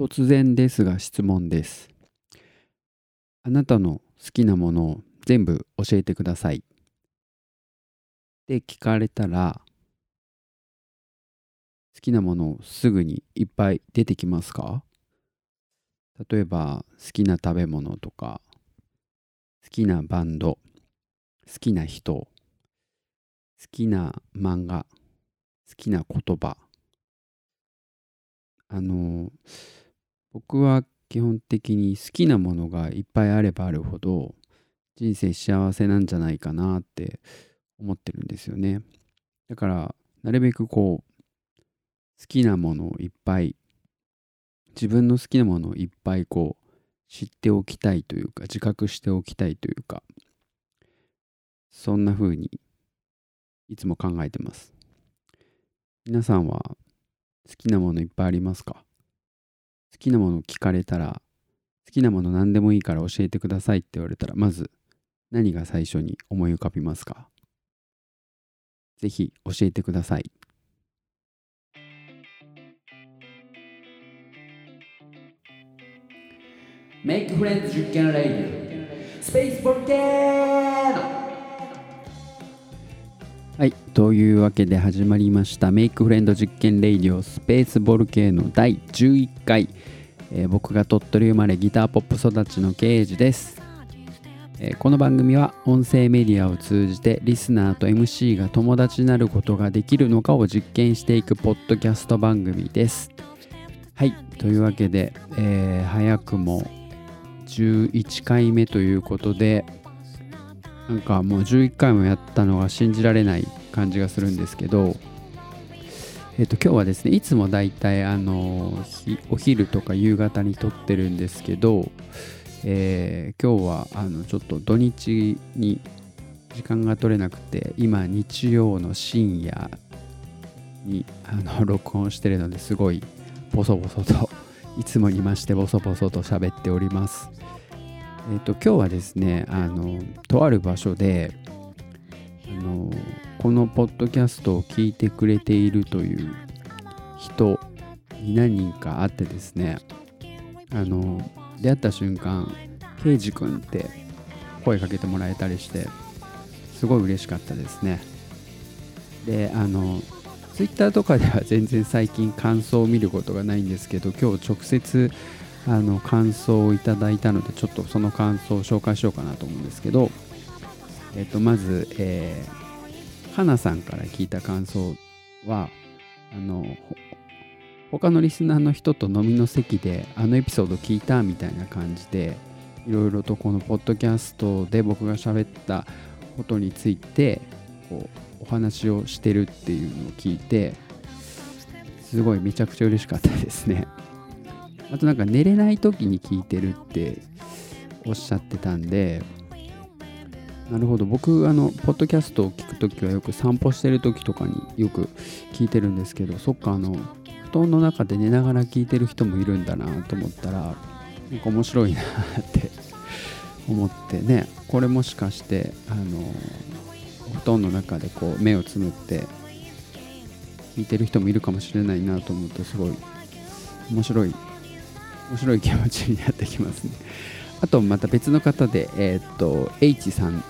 突然ですが質問です。あなたの好きなものを全部教えてください。って聞かれたら、好きなものすぐにいっぱい出てきますか？例えば好きな食べ物とか、好きなバンド、好きな人、好きな漫画、好きな言葉。あの、僕は基本的に好きなものがいっぱいあればあるほど人生幸せなんじゃないかなって思ってるんですよね。だからなるべくこう好きなものをいっぱい自分の好きなものをいっぱいこう知っておきたいというか自覚しておきたいというかそんな風にいつも考えてます。皆さんは好きなものいっぱいありますか？きなもの聞かれたら好きなもの何でもいいから教えてくださいって言われたらまず何が最初に思い浮かびますか？ぜひ教えてください。メイクフレンズ実はい、というわけで始まりましたメイクフレンド実験レイディオスペースボルケーノ第11回、えー僕が鳥取生まれギターポップ育ちのケイジです、えーこの番組は音声メディアを通じてリスナーと MC が友達になることができるのかを実験していくポッドキャスト番組です。はいというわけで、えー早くも11回目ということでなんかもう11回もやったのが信じられない感じがするんですけど、えっと今日はですねいつもだいたいあのお昼とか夕方に撮ってるんですけど、えー今日はあのちょっと土日に時間が取れなくて今日曜の深夜にあの 録音してるのですごいボソボソといつもにましてボソボソと喋っております。えっと今日はですねあのとある場所であのこのポッドキャストを聞いてくれているという人に何人か会ってですねあの出会った瞬間「ケイジ君」って声かけてもらえたりしてすごい嬉しかったですね。であのツイッターとかでは全然最近感想を見ることがないんですけど今日直接あの感想をいただいたのでちょっとその感想を紹介しようかなと思うんですけど、えっと、まず、えー、かなさんから聞いた感想はあの他のリスナーの人と飲みの席であのエピソード聞いたみたいな感じでいろいろとこのポッドキャストで僕が喋ったことについてこうお話をしてるっていうのを聞いてすごいめちゃくちゃ嬉しかったですね。あとなんか寝れない時に聞いてるっておっしゃってたんでなるほど。僕あのポッドキャストを聞く時はよく散歩してる時とかによく聞いてるんですけどそっかあの布団の中で寝ながら聞いてる人もいるんだなと思ったらなんか面白いなって 思ってね。これもしかしてあの布団の中でこう目をつむって聞いてる人もいるかもしれないなと思うとすごい面白い面白い気持ちになってきますね。あとまた別の方で、えっ、と H さんの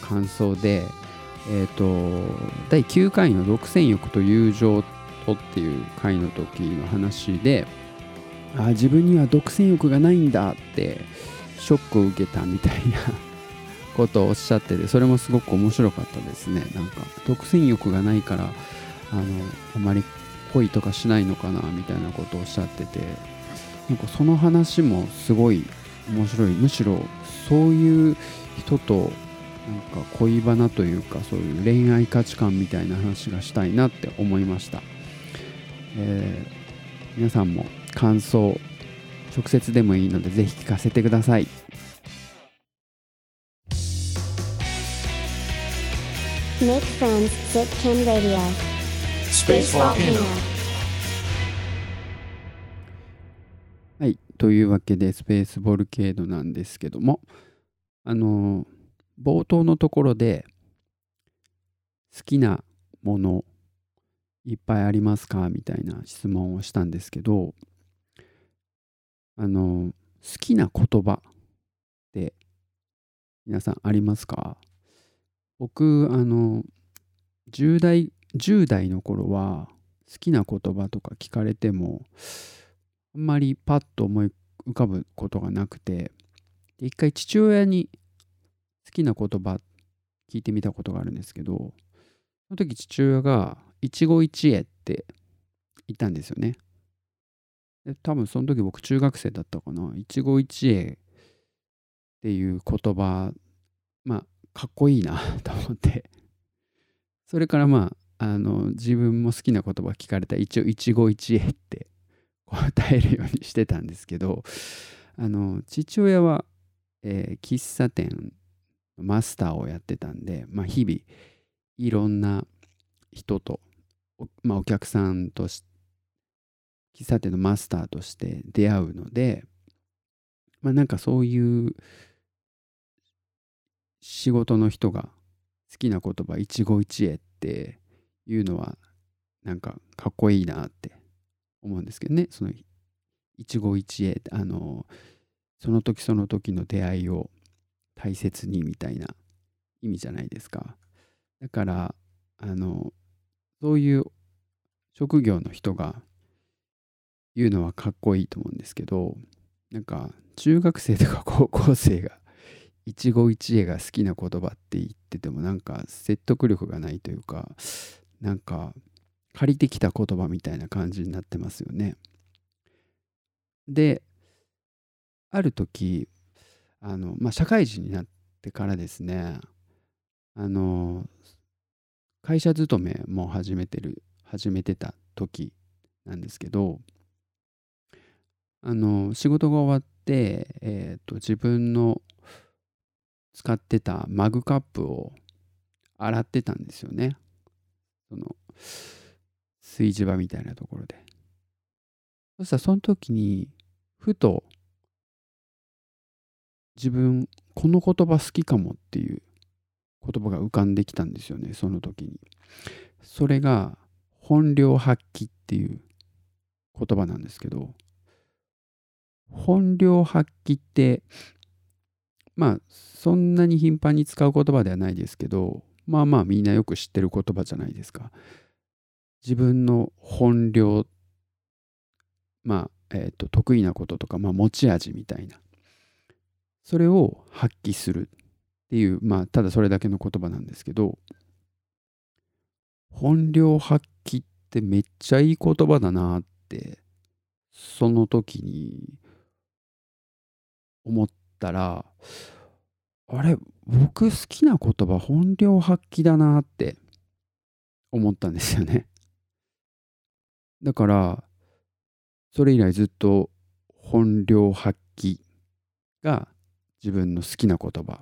感想で、えっ、と第9回の独占欲と友情とっていう回の時の話で、あ自分には独占欲がないんだってショックを受けたみたいなことをおっしゃってて、それもすごく面白かったですね。なんか独占欲がないからあのあまり恋とかしないのかなみたいなことをおっしゃってて。なんかその話もすごい面白い。むしろそういう人となんか恋バナというかそういう恋愛価値観みたいな話がしたいなって思いました、えー皆さんも感想直接でもいいのでぜひ聞かせてください。Make friends, Zipkin Radio. Space Volcano というわけでスペースボルケードなんですけどもあの冒頭のところで好きなものいっぱいありますか？みたいな質問をしたんですけどあの好きな言葉って皆さんありますか？僕あの10代10代の頃は好きな言葉とか聞かれてもあんまりパッと思い浮かぶことがなくて一回父親に好きな言葉聞いてみたことがあるんですけどその時父親が一期一会って言ったんですよね。で多分その時僕中学生だったかな。一期一会っていう言葉まあかっこいいな と思って。それからまああの自分も好きな言葉聞かれた一応一期一会って答えるようにしてたんですけどあの父親は、えー喫茶店マスターをやってたんで、まあ、日々いろんな人とお,、まあ、お客さんとし喫茶店のマスターとして出会うのでまあなんかそういう仕事の人が好きな言葉一期一会っていうのはなんかかっこいいなって思うんですけどね。その一期一会あのその時その時の出会いを大切にみたいな意味じゃないですか。だからあのそういう職業の人が言うのはかっこいいと思うんですけどなんか中学生とか高校生が一期一会が好きな言葉って言っててもなんか説得力がないというかなんか借りてきた言葉みたいな感じになってますよね。である時あの、まあ、社会人になってからですねあの会社勤めも始めてる始めてた時なんですけどあの仕事が終わって、えーと自分の使ってたマグカップを洗ってたんですよねその炊事場みたいなところで。そしたらその時にふと自分この言葉好きかもっていう言葉が浮かんできたんですよねその時に。それが本領発揮っていう言葉なんですけど。本領発揮ってまあそんなに頻繁に使う言葉ではないですけどまあまあみんなよく知ってる言葉じゃないですか。自分の本領まあ、えーと得意なこととか、まあ、持ち味みたいな。それを発揮するっていうまあただそれだけの言葉なんですけど本領発揮ってめっちゃいい言葉だなってその時に思ったらあれ僕好きな言葉本領発揮だなって思ったんですよね。だからそれ以来ずっと本領発揮が自分の好きな言葉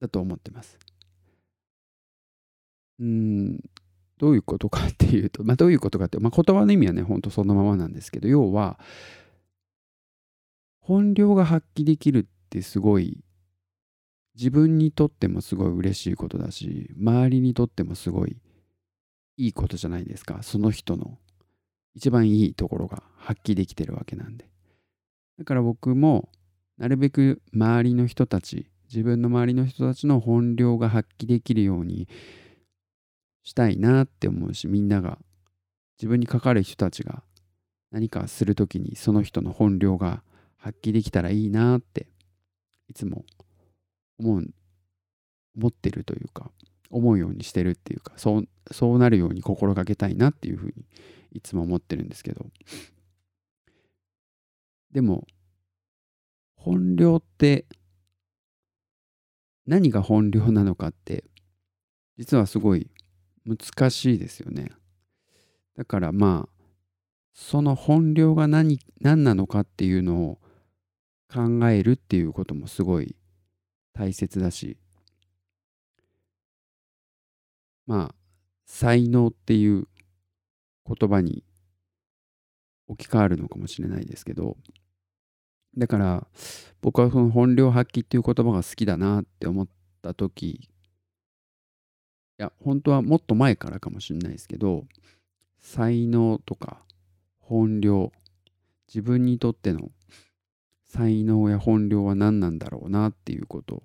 だと思ってます。うんどういうことかっていうと、まあ、どういうことかって、まあ、言葉の意味はねほんとそのままなんですけど要は本領が発揮できるってすごい自分にとってもすごい嬉しいことだし周りにとってもすごいいいことじゃないですか。その人の。一番いいところが発揮できてるわけなんで。だから僕もなるべく周りの人たち自分の周りの人たちの本領が発揮できるようにしたいなって思うしみんなが自分にかかる人たちが何かするときにその人の本領が発揮できたらいいなっていつも思う思ってるというか。思うようにしてるっていうかそうそうなるように心がけたいなっていうふうにいつも思ってるんですけど。でも本領って何が本領なのかって実はすごい難しいですよね。だからまあその本領が何何なのかっていうのを考えるっていうこともすごい大切だしまあ才能っていう言葉に置き換わるのかもしれないですけどだから僕はその本領発揮っていう言葉が好きだなって思った時いや本当はもっと前からかもしれないですけど才能とか本領自分にとっての才能や本領は何なんだろうなっていうことを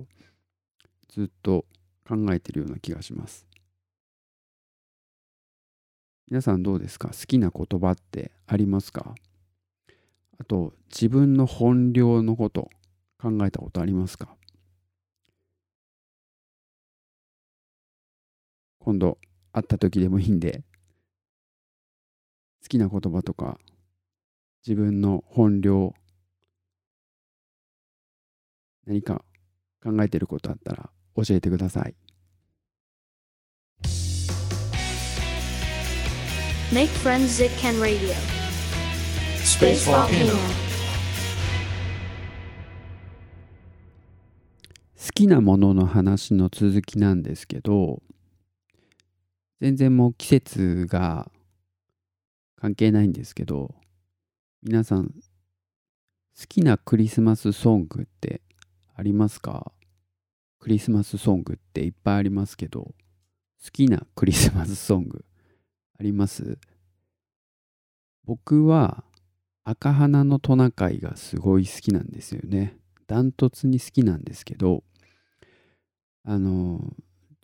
ずっと考えてるような気がします。皆さんどうですか？好きな言葉ってありますか？あと自分の本領のこと考えたことありますか？今度会った時でもいいんで好きな言葉とか自分の本領何か考えてることあったら教えてください。Make friends Zit Ken Radio. Space Volcano. 好きなものの話の続きなんですけど全然もう季節が関係ないんですけど皆さん好きなクリスマスソングってありますか？クリスマスソングっていっぱいありますけど好きなクリスマスソングあります僕は赤花のトナカイがすごい好きなんですよね。ダントツに好きなんですけどあの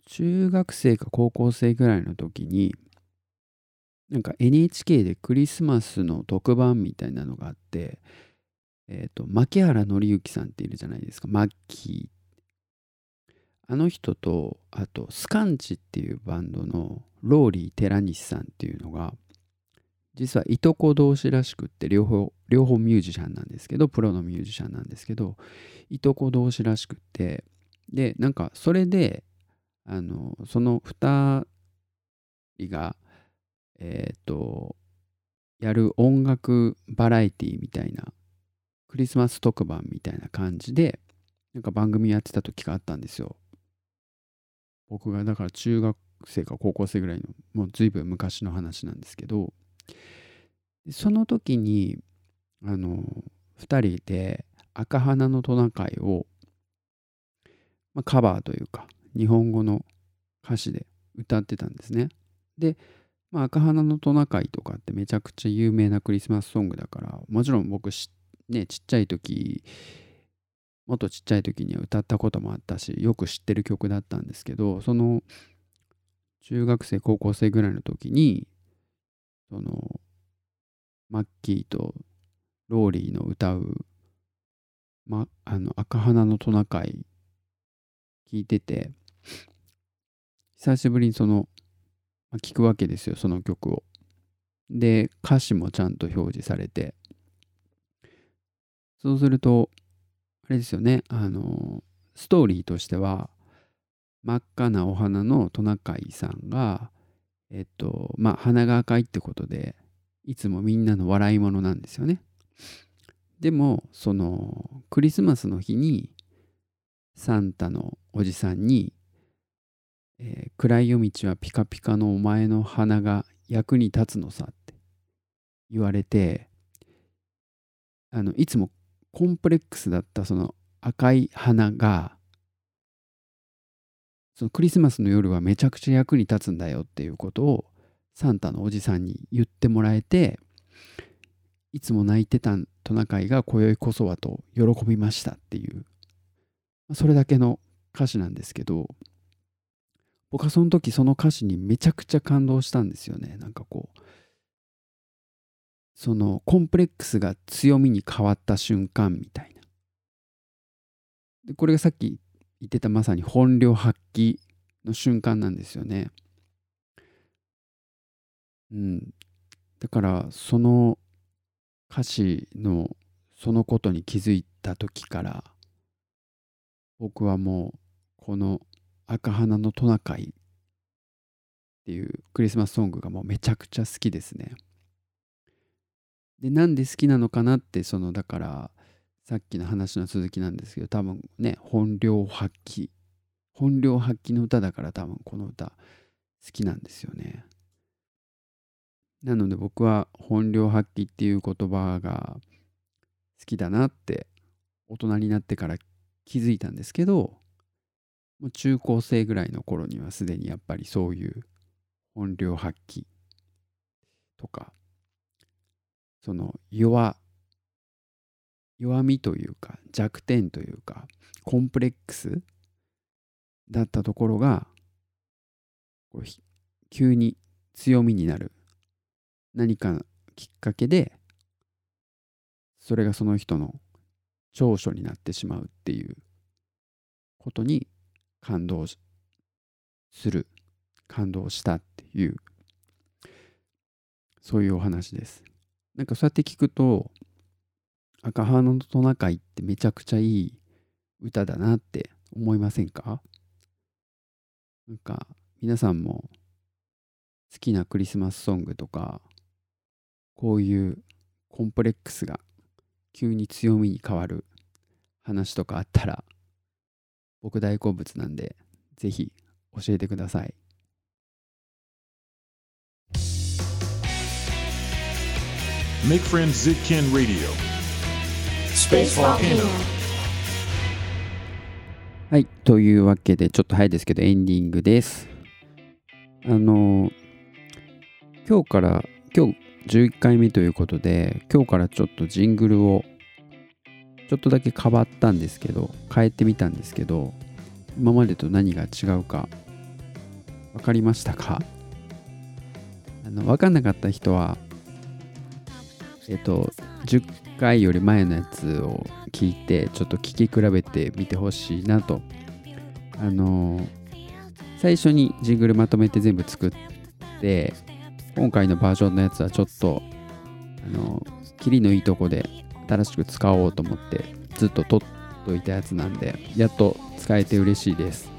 中学生か高校生ぐらいの時になんか NHK でクリスマスの特番みたいなのがあってえっ、と牧原紀之さんっているじゃないですかマッキーあの人とあとスカンチっていうバンドのローリー寺西さんっていうのが実はいとこ同士らしくって両方両方ミュージシャンなんですけどプロのミュージシャンなんですけどいとこ同士らしくってでなんかそれであのその2人がえっ、とやる音楽バラエティみたいなクリスマス特番みたいな感じでなんか番組やってた時があったんですよ。僕がだから中学生か高校生ぐらいのもう随分昔の話なんですけどその時にあの2人で赤花のトナカイを、まあ、カバーというか日本語の歌詞で歌ってたんですね。で、まあ、赤花のトナカイとかってめちゃくちゃ有名なクリスマスソングだからもちろん僕、ね、ちっちゃい時もっとちっちゃい時には歌ったこともあったしよく知ってる曲だったんですけどその中学生高校生ぐらいの時にそのマッキーとローリーの歌う、ま、あの赤花のトナカイ聞いてて久しぶりにその、ま、聞くわけですよその曲を。で歌詞もちゃんと表示されてそうするとあれですよねあのストーリーとしては真っ赤なお花のトナカイさんがえっとまあ鼻が赤いってことでいつもみんなの笑い物なんですよね。でもそのクリスマスの日にサンタのおじさんに、えー暗い夜道はピカピカのお前の鼻が役に立つのさって言われてあのいつもコンプレックスだったその赤い花がそのクリスマスの夜はめちゃくちゃ役に立つんだよっていうことをサンタのおじさんに言ってもらえていつも泣いてたトナカイが今宵こそはと喜びましたっていうそれだけの歌詞なんですけど僕はその時その歌詞にめちゃくちゃ感動したんですよね。なんかこうそのコンプレックスが強みに変わった瞬間みたいな。でこれがさっき言ってたまさに本領発揮の瞬間なんですよね。うん。だからその歌詞のそのことに気づいた時から僕はもうこの「赤花のトナカイ」っていうクリスマスソングがもうめちゃくちゃ好きですね。でなんで好きなのかなってそのだからさっきの話の続きなんですけど多分ね本領発揮本領発揮の歌だから多分この歌好きなんですよね。なので僕は本領発揮っていう言葉が好きだなって大人になってから気づいたんですけどもう中高生ぐらいの頃にはすでにやっぱりそういう本領発揮とかその弱弱みというか弱点というかコンプレックスだったところがこう急に強みになる。何かきっかけでそれがその人の長所になってしまうっていうことに感動する感動したっていうそういうお話です。なんかそうやって聞くと赤羽のトナカイってめちゃくちゃいい歌だなって思いませんか？なんか皆さんも好きなクリスマスソングとかこういうコンプレックスが急に強みに変わる話とかあったら僕大好物なんでぜひ教えてください。Make Friends Zitken Radio. Space Volcano. はいというわけでちょっと早いですけどエンディングですあの今日から今日11回目ということで今日からちょっとジングルをちょっとだけ変わったんですけど変えてみたんですけど今までと何が違うか分かりましたか？あの分かんなかった人はえっと10回より前のやつを聞いてちょっと聞き比べてみてほしいなと。あの最初にジングルまとめて全部作って今回のバージョンのやつはちょっとあのキリのいいとこで新しく使おうと思ってずっと取っといたやつなんでやっと使えて嬉しいです。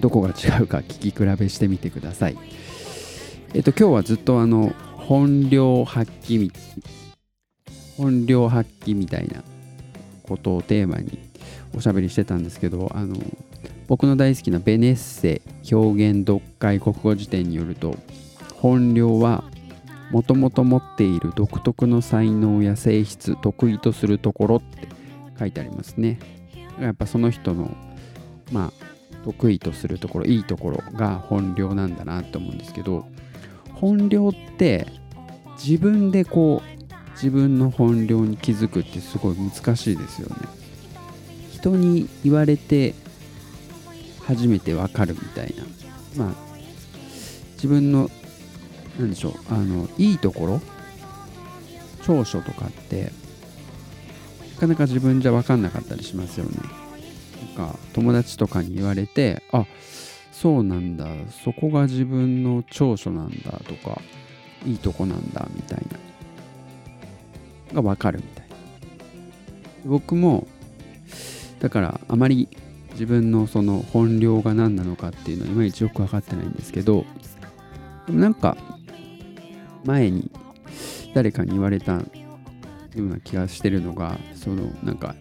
どこが違うか聞き比べしてみてください。えっと今日はずっとあの本領発揮本領発揮みたいなことをテーマにおしゃべりしてたんですけどあの僕の大好きなベネッセ表現読解国語辞典によると本領はもともと持っている独特の才能や性質得意とするところって書いてありますね。やっぱその人のまあ得意とするところいいところが本領なんだなって思うんですけど本領って自分でこう自分の本領に気づくってすごい難しいですよね。人に言われて初めてわかるみたいな。まあ自分の何でしょうあのいいところ長所とかってなかなか自分じゃ分かんなかったりしますよね。なんか友達とかに言われてあそうなんだそこが自分の長所なんだとかいいとこなんだみたいな。が分かるみたいな。僕もだからあまり自分のその本領が何なのかっていうのはいまいちよく分かってないんですけどでもなんか前に誰かに言われたような気がしてるのがそのなんか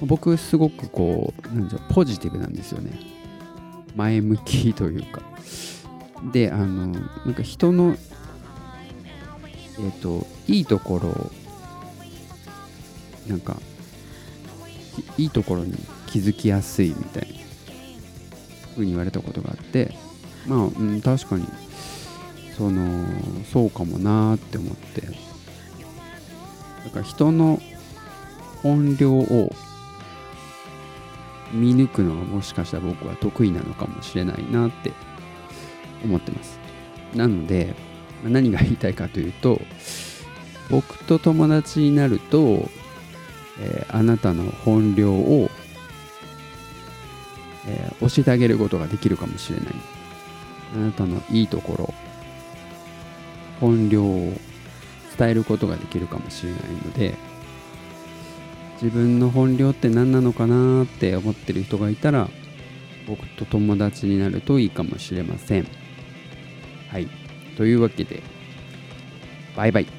僕すごくこうなんでしょうポジティブなんですよね。前向きというか。であのなんか人のえっ、といいところをなんかいいところに気づきやすいみたいなふうに言われたことがあってまあ、うん、確かにそのそうかもなーって思って。だから人の本領を見抜くのがもしかしたら僕は得意なのかもしれないなって思ってます。なので何が言いたいかというと僕と友達になると、えーあなたの本領を、えー教えてあげることができるかもしれない。あなたのいいところ本領を伝えることができるかもしれないので自分の本領って何なのかなって思ってる人がいたら僕と友達になるといいかもしれません。はい。というわけでバイバイ。